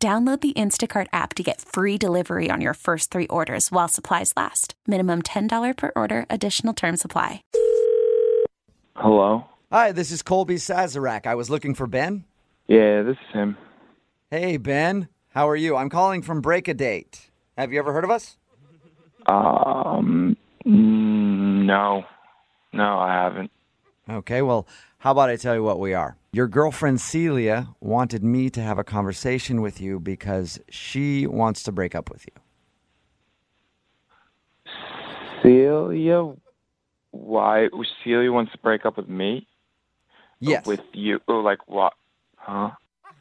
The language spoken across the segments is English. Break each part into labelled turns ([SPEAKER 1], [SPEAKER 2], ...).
[SPEAKER 1] Download the Instacart app to get free delivery on your first three orders while supplies last. Minimum $10 per order, additional term supply.
[SPEAKER 2] Hello?
[SPEAKER 3] Hi, this is Colby Sazerac. I was looking for Ben.
[SPEAKER 2] Yeah, this is him.
[SPEAKER 3] Hey, Ben. How are you? I'm calling from Break a Date. Have you ever heard of us?
[SPEAKER 2] Um, mm, no. No, I haven't.
[SPEAKER 3] Okay, well, how about I tell you what we are? Your girlfriend Celia wanted me to have a conversation with you because she wants to break up with you.
[SPEAKER 2] Celia? Why? Celia wants to break up with me?
[SPEAKER 3] Yes.
[SPEAKER 2] With you? Oh, like what? Huh?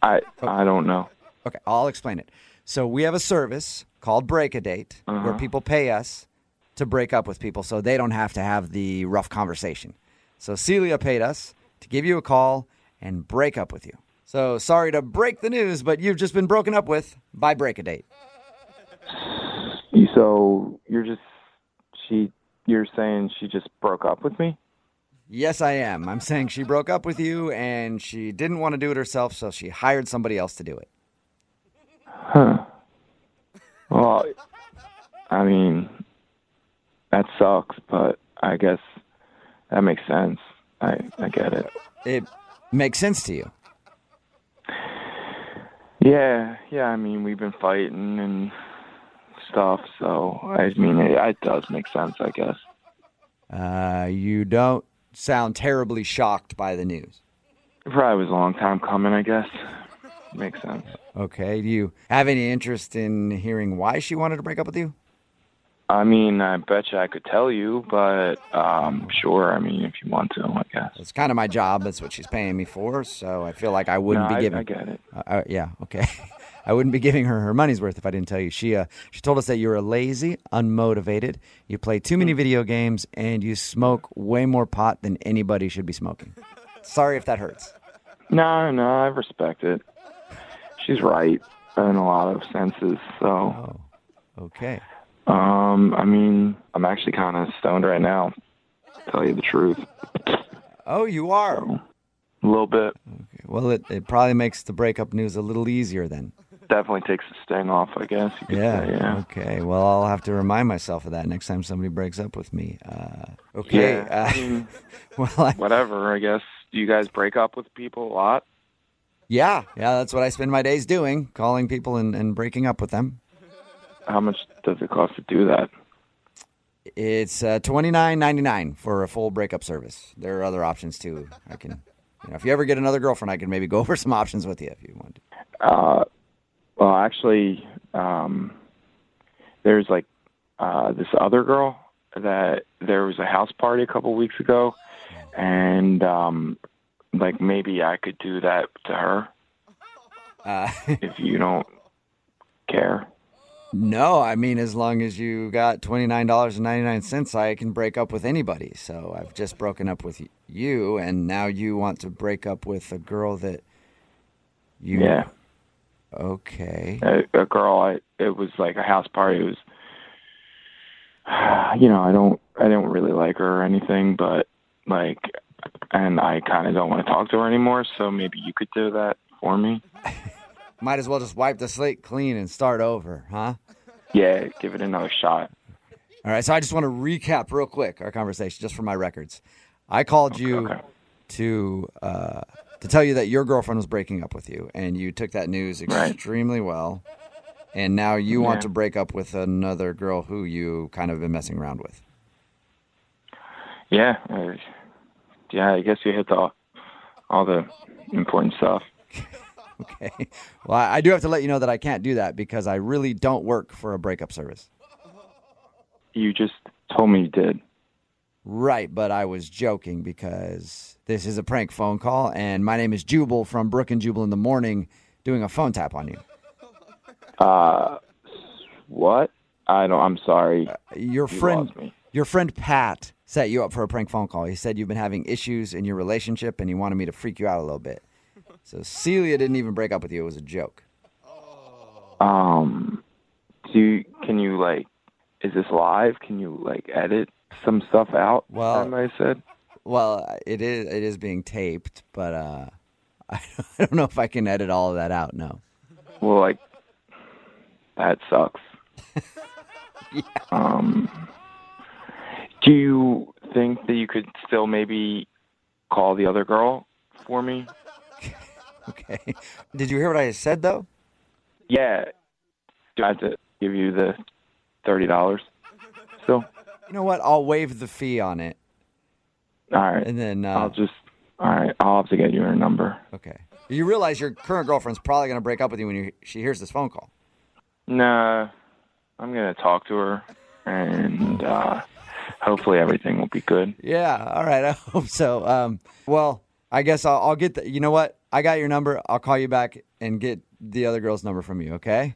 [SPEAKER 2] I I don't know.
[SPEAKER 3] Okay, I'll explain it. So we have a service called Break a Date where
[SPEAKER 2] Uh-huh.
[SPEAKER 3] people pay us to break up with people so they don't have to have the rough conversation. So Celia paid us to give you a call and break up with you. So sorry to break the news, but you've just been broken up with by Break a Date.
[SPEAKER 2] So you're just she? You're saying she just broke up with me?
[SPEAKER 3] Yes, I am. I'm saying she broke up with you and she didn't want to do it herself, so she hired somebody else to do it.
[SPEAKER 2] Huh. Well, I mean, that sucks, but I guess that makes sense. I I get it.
[SPEAKER 3] It makes sense to you.
[SPEAKER 2] Yeah, yeah. I mean, we've been fighting and stuff, so I mean, it, it does make sense, I guess.
[SPEAKER 3] Uh, you don't sound terribly shocked by the news.
[SPEAKER 2] It probably was a long time coming, I guess. Makes sense.
[SPEAKER 3] Okay. Do you have any interest in hearing why she wanted to break up with you?
[SPEAKER 2] I mean, I bet you I could tell you, but um, sure. I mean, if you want to, I guess.
[SPEAKER 3] It's kind of my job. That's what she's paying me for. So I feel like I wouldn't
[SPEAKER 2] No,
[SPEAKER 3] be
[SPEAKER 2] I-
[SPEAKER 3] giving.
[SPEAKER 2] I get it.
[SPEAKER 3] Uh, uh, yeah. Okay. I wouldn't be giving her her money's worth if I didn't tell you. She uh, she told us that you're lazy, unmotivated. You play too
[SPEAKER 2] Hmm.
[SPEAKER 3] many video games and you smoke way more pot than anybody should be smoking. Sorry if that hurts.
[SPEAKER 2] No, no, I respect it. She's right in a lot of senses. So,
[SPEAKER 3] Oh. Okay.
[SPEAKER 2] Um, I mean, I'm actually kind of stoned right now. To tell you the truth,
[SPEAKER 3] Oh, you are.
[SPEAKER 2] a little bit.
[SPEAKER 3] Okay. Well, it, it probably makes the breakup news a little easier then.
[SPEAKER 2] Definitely takes the sting off, I guess.
[SPEAKER 3] Yeah.
[SPEAKER 2] say, yeah.
[SPEAKER 3] Okay. Well, I'll have to remind myself of that next time somebody breaks up with me. Uh, okay.
[SPEAKER 2] Yeah, I
[SPEAKER 3] Uh,
[SPEAKER 2] mean,
[SPEAKER 3] well, I,
[SPEAKER 2] whatever. I guess. Do you guys break up with people a lot?
[SPEAKER 3] yeah, yeah. That's what I spend my days doing: calling people and, and breaking up with them.
[SPEAKER 2] How much does it cost to do that?
[SPEAKER 3] It's uh, twenty nine ninety nine for a full breakup service. There are other options too. I can, you know, if you ever get another girlfriend, I can maybe go over some options with you if you want. To.
[SPEAKER 2] Uh, well, actually, um, there's like uh, this other girl that there was a house party a couple weeks ago, and um, like maybe I could do that to her
[SPEAKER 3] Uh,
[SPEAKER 2] if you don't care.
[SPEAKER 3] No, I mean, as long as you got twenty nine dollars and ninety nine cents, I can break up with anybody. So I've just broken up with you, and now you want to break up with a girl that you.
[SPEAKER 2] Yeah,
[SPEAKER 3] Okay.
[SPEAKER 2] a, a girl. I it was like a house party. It was, you know, I don't I don't really like her or anything, but like, and I kind of don't want to talk to her anymore. So maybe you could do that for me.
[SPEAKER 3] Might as well just wipe the slate clean and start over, huh?
[SPEAKER 2] Yeah, give it another shot.
[SPEAKER 3] All right, so I just want to recap real quick our conversation, just for my records. I called you
[SPEAKER 2] okay.
[SPEAKER 3] to uh, to tell you that your girlfriend was breaking up with you, and you took that news
[SPEAKER 2] Right.
[SPEAKER 3] extremely well. And now you want to break up with another girl who you kind of been messing around with.
[SPEAKER 2] Yeah, uh, yeah. I guess you hit the, all the important stuff.
[SPEAKER 3] Okay. Well, I do have to let you know that I can't do that because I really don't work for a breakup service.
[SPEAKER 2] You just told me you did.
[SPEAKER 3] Right, but I was joking because this is a prank phone call, and my name is Jubal from Brooke and Jubal in the Morning, doing a phone tap on you.
[SPEAKER 2] Uh, what? I don't. I'm sorry.
[SPEAKER 3] Your
[SPEAKER 2] You
[SPEAKER 3] friend, your friend Pat set you up for a prank phone call. He said you've been having issues in your relationship, and he wanted me to freak you out a little bit. So Celia didn't even break up with you; it was a joke.
[SPEAKER 2] Um, do you, can you like? Is this live? Can you like edit some stuff out?
[SPEAKER 3] Well-
[SPEAKER 2] I said.
[SPEAKER 3] Well, it is it is being taped, but uh, I don't know if I can edit all of that out. No.
[SPEAKER 2] Well, like that sucks. yeah. Um, do you think that you could still maybe call the other girl for me?
[SPEAKER 3] Okay. Did you hear what I said though?
[SPEAKER 2] Yeah. Do I have to give you the thirty dollars? Still.
[SPEAKER 3] You know what? I'll waive the fee on it,
[SPEAKER 2] All right.
[SPEAKER 3] and then uh,
[SPEAKER 2] I'll just. All right. I'll have to get you her number.
[SPEAKER 3] okay. You realize your current girlfriend's probably gonna break up with you when you, she hears this phone call.
[SPEAKER 2] Nah. I'm gonna talk to her, and uh, hopefully everything will be good.
[SPEAKER 3] Yeah. All right. I hope so. Um. Well, I guess I'll, I'll get the. You know what? I got your number. I'll call you back and get the other girl's number from you. Okay.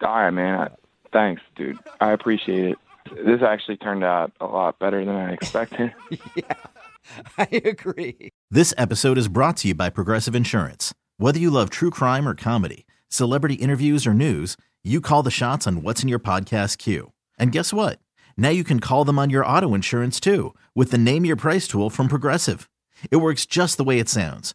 [SPEAKER 2] All right, man. I, thanks, dude. I appreciate it. This actually turned out a lot better than I expected.
[SPEAKER 3] Yeah, I agree.
[SPEAKER 4] This episode is brought to you by Progressive Insurance. Whether you love true crime or comedy, celebrity interviews or news, you call the shots on what's in your podcast queue. And guess what? Now you can call them on your auto insurance too with the Name Your Price tool from Progressive. It works just the way it sounds.